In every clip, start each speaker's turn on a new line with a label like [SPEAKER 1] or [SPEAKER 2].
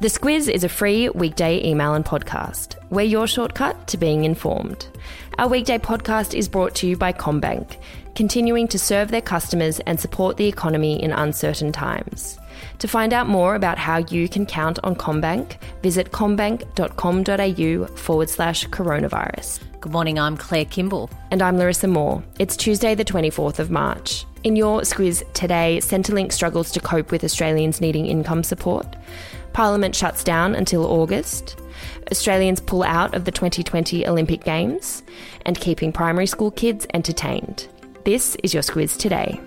[SPEAKER 1] The Squiz is a free weekday email and podcast. We're your shortcut to being informed. Our weekday podcast is brought to you by CommBank, continuing to serve their customers and support the economy in uncertain times. To find out more about how you can count on CommBank, visit commbank.com.au forward slash coronavirus.
[SPEAKER 2] Good morning, I'm Claire Kimball.
[SPEAKER 1] And I'm Larissa Moore. It's Tuesday, the 24th of March. In your squiz today, Centrelink struggles to cope with Australians needing income support. Parliament shuts down until August. Australians pull out of the 2020 Olympic Games. And keeping primary school kids entertained. This is your squiz today.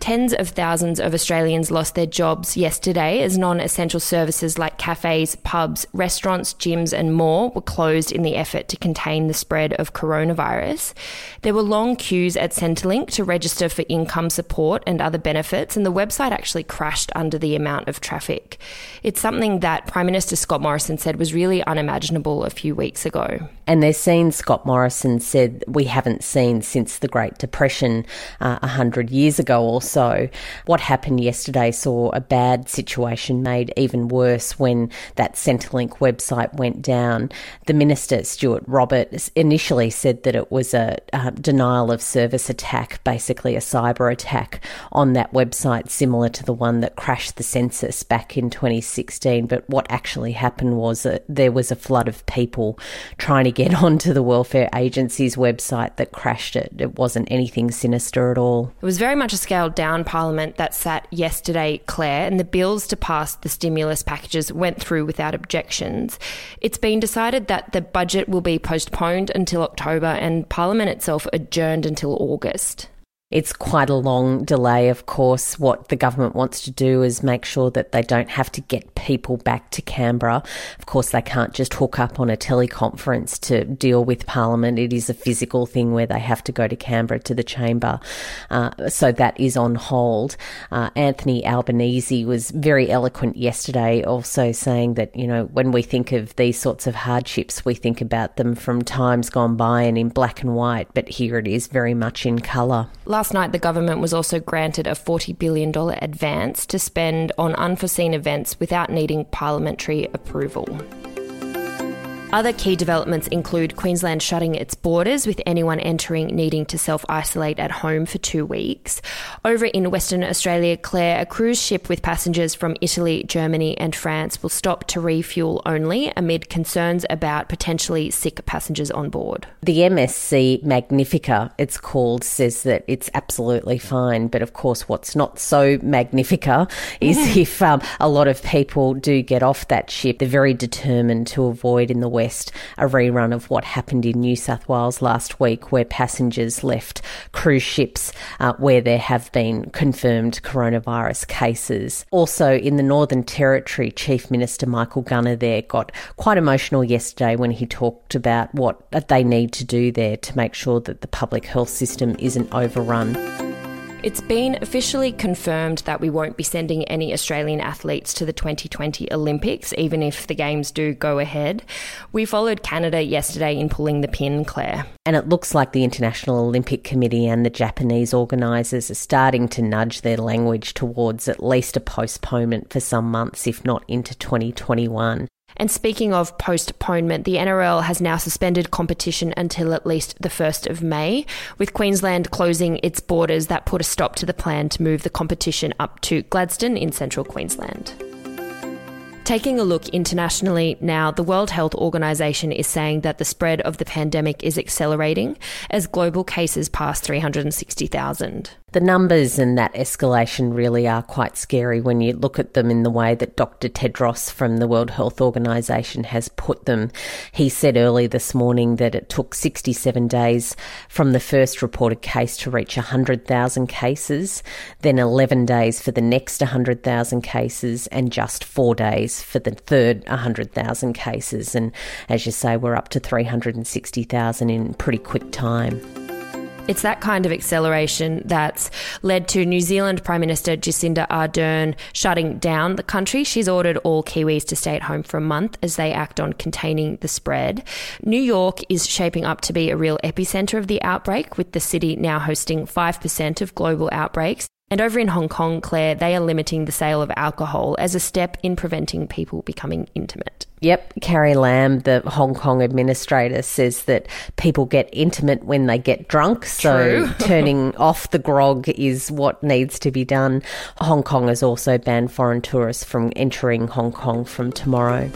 [SPEAKER 1] Tens of thousands of Australians lost their jobs yesterday as non essential services like cafes, pubs, restaurants, gyms, and more were closed in the effort to contain the spread of coronavirus. There were long queues at Centrelink to register for income support and other benefits, and the website actually crashed under the amount of traffic. It's something that Prime Minister Scott Morrison said was really unimaginable a few weeks ago.
[SPEAKER 2] And they're seen, Scott Morrison said, we haven't seen since the Great Depression uh, 100 years ago or so. What happened yesterday saw a bad situation made even worse when that Centrelink website went down. The Minister, Stuart Roberts, initially said that it was a denial of service attack, basically a cyber attack on that website, similar to the one that crashed the census back in 2016. But what actually happened was that there was a flood of people trying to get onto the welfare agency's website that crashed it. It wasn't anything sinister at all.
[SPEAKER 1] It was very much a scaled down parliament that sat yesterday, Claire, and the bills to pass the stimulus packages went through without objections. It's been decided that the budget will be postponed until October and parliament itself adjourned until August.
[SPEAKER 2] It's quite a long delay, of course. What the government wants to do is make sure that they don't have to get people back to Canberra. Of course, they can't just hook up on a teleconference to deal with Parliament. It is a physical thing where they have to go to Canberra to the chamber. Uh, so that is on hold. Uh, Anthony Albanese was very eloquent yesterday, also saying that, you know, when we think of these sorts of hardships, we think about them from times gone by and in black and white, but here it is very much in colour.
[SPEAKER 1] Last night, the government was also granted a $40 billion advance to spend on unforeseen events without needing parliamentary approval. Other key developments include Queensland shutting its borders with anyone entering needing to self isolate at home for two weeks. Over in Western Australia, Claire, a cruise ship with passengers from Italy, Germany, and France will stop to refuel only amid concerns about potentially sick passengers on board.
[SPEAKER 2] The MSC Magnifica, it's called, says that it's absolutely fine. But of course, what's not so Magnifica is if um, a lot of people do get off that ship, they're very determined to avoid in the West a rerun of what happened in New South Wales last week, where passengers left cruise ships uh, where there have been confirmed coronavirus cases. Also, in the Northern Territory, Chief Minister Michael Gunner there got quite emotional yesterday when he talked about what they need to do there to make sure that the public health system isn't overrun.
[SPEAKER 1] It's been officially confirmed that we won't be sending any Australian athletes to the 2020 Olympics, even if the Games do go ahead. We followed Canada yesterday in pulling the pin, Claire.
[SPEAKER 2] And it looks like the International Olympic Committee and the Japanese organisers are starting to nudge their language towards at least a postponement for some months, if not into 2021.
[SPEAKER 1] And speaking of postponement, the NRL has now suspended competition until at least the 1st of May, with Queensland closing its borders that put a stop to the plan to move the competition up to Gladstone in central Queensland. Taking a look internationally now, the World Health Organization is saying that the spread of the pandemic is accelerating as global cases pass 360,000.
[SPEAKER 2] The numbers and that escalation really are quite scary when you look at them in the way that Dr. Tedros from the World Health Organization has put them. He said early this morning that it took 67 days from the first reported case to reach 100,000 cases, then 11 days for the next 100,000 cases, and just four days for the third 100,000 cases. And as you say, we're up to 360,000 in pretty quick time.
[SPEAKER 1] It's that kind of acceleration that's led to New Zealand Prime Minister Jacinda Ardern shutting down the country. She's ordered all Kiwis to stay at home for a month as they act on containing the spread. New York is shaping up to be a real epicenter of the outbreak, with the city now hosting 5% of global outbreaks. And over in Hong Kong, Claire, they are limiting the sale of alcohol as a step in preventing people becoming intimate.
[SPEAKER 2] Yep, Carrie Lam, the Hong Kong administrator, says that people get intimate when they get drunk. So turning off the grog is what needs to be done. Hong Kong has also banned foreign tourists from entering Hong Kong from tomorrow.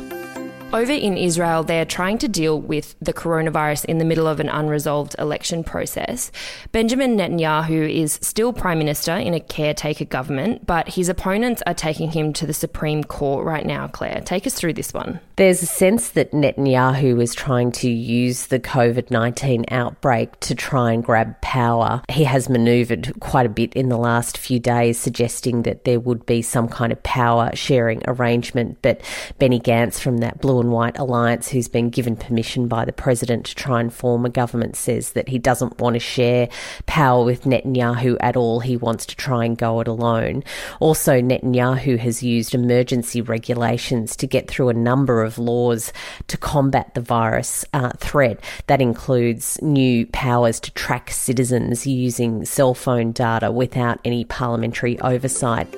[SPEAKER 1] Over in Israel, they're trying to deal with the coronavirus in the middle of an unresolved election process. Benjamin Netanyahu is still prime minister in a caretaker government, but his opponents are taking him to the Supreme Court right now, Claire. Take us through this one.
[SPEAKER 2] There's a sense that Netanyahu is trying to use the COVID 19 outbreak to try and grab power. He has manoeuvred quite a bit in the last few days, suggesting that there would be some kind of power sharing arrangement. But Benny Gantz from that Blue White Alliance, who's been given permission by the president to try and form a government, says that he doesn't want to share power with Netanyahu at all. He wants to try and go it alone. Also, Netanyahu has used emergency regulations to get through a number of laws to combat the virus uh, threat. That includes new powers to track citizens using cell phone data without any parliamentary oversight.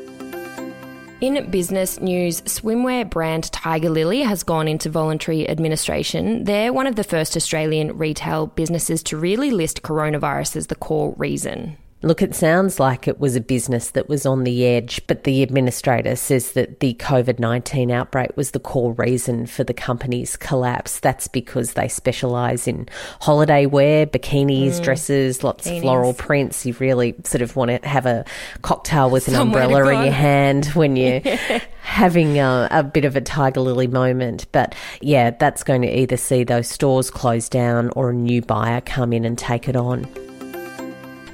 [SPEAKER 1] In business news, swimwear brand Tigerlily has gone into voluntary administration. They're one of the first Australian retail businesses to really list coronavirus as the core reason.
[SPEAKER 2] Look, it sounds like it was a business that was on the edge, but the administrator says that the COVID 19 outbreak was the core reason for the company's collapse. That's because they specialise in holiday wear, bikinis, mm, dresses, lots bikinis. of floral prints. You really sort of want to have a cocktail with an Somewhere umbrella in your hand when you're having a, a bit of a tiger lily moment. But yeah, that's going to either see those stores close down or a new buyer come in and take it on.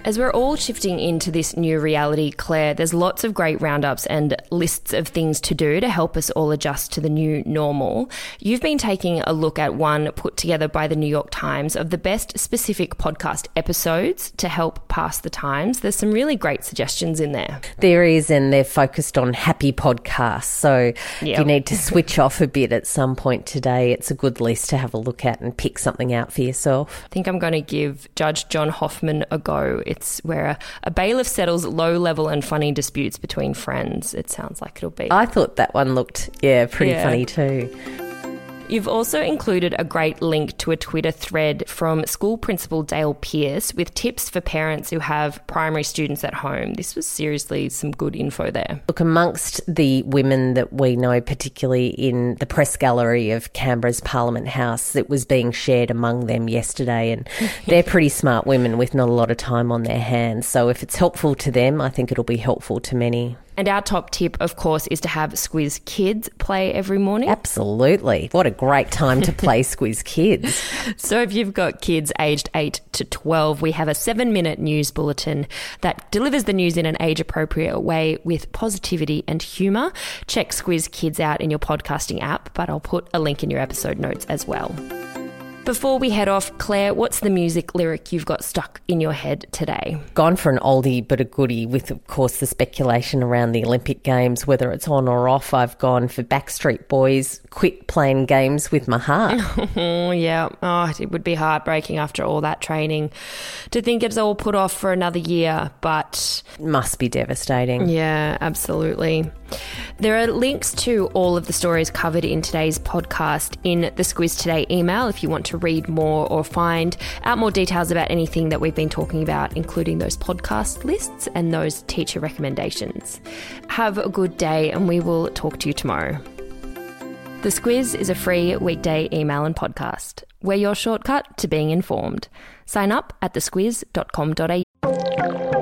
[SPEAKER 1] As we're all shifting into this new reality, Claire, there's lots of great roundups and lists of things to do to help us all adjust to the new normal. You've been taking a look at one put together by the New York Times of the best specific podcast episodes to help pass the times. There's some really great suggestions in there.
[SPEAKER 2] There is, and they're focused on happy podcasts. So yep. if you need to switch off a bit at some point today, it's a good list to have a look at and pick something out for yourself.
[SPEAKER 1] I think I'm going to give Judge John Hodgman a go. It's where a, a bailiff settles low level and funny disputes between friends. It sounds like it'll be.
[SPEAKER 2] I thought that one looked, yeah, pretty yeah. funny too.
[SPEAKER 1] You've also included a great link to a Twitter thread from school principal Dale Pierce with tips for parents who have primary students at home. This was seriously some good info there.
[SPEAKER 2] Look, amongst the women that we know, particularly in the press gallery of Canberra's Parliament House, that was being shared among them yesterday, and they're pretty smart women with not a lot of time on their hands. So if it's helpful to them, I think it'll be helpful to many.
[SPEAKER 1] And our top tip, of course, is to have Squiz Kids play every morning.
[SPEAKER 2] Absolutely. What a great time to play Squiz Kids.
[SPEAKER 1] So, if you've got kids aged 8 to 12, we have a seven minute news bulletin that delivers the news in an age appropriate way with positivity and humour. Check Squiz Kids out in your podcasting app, but I'll put a link in your episode notes as well. Before we head off, Claire, what's the music lyric you've got stuck in your head today?
[SPEAKER 2] Gone for an oldie but a goodie, with of course the speculation around the Olympic Games, whether it's on or off. I've gone for Backstreet Boys, quit playing games with my heart.
[SPEAKER 1] yeah, oh, it would be heartbreaking after all that training to think it's all put off for another year, but.
[SPEAKER 2] Must be devastating.
[SPEAKER 1] Yeah, absolutely. There are links to all of the stories covered in today's podcast in the Squiz Today email if you want to read more or find out more details about anything that we've been talking about, including those podcast lists and those teacher recommendations. Have a good day, and we will talk to you tomorrow. The Squiz is a free weekday email and podcast. We're your shortcut to being informed. Sign up at thesquiz.com.au.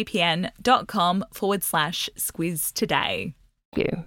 [SPEAKER 3] vpn.com forward slash squiz today.
[SPEAKER 1] you.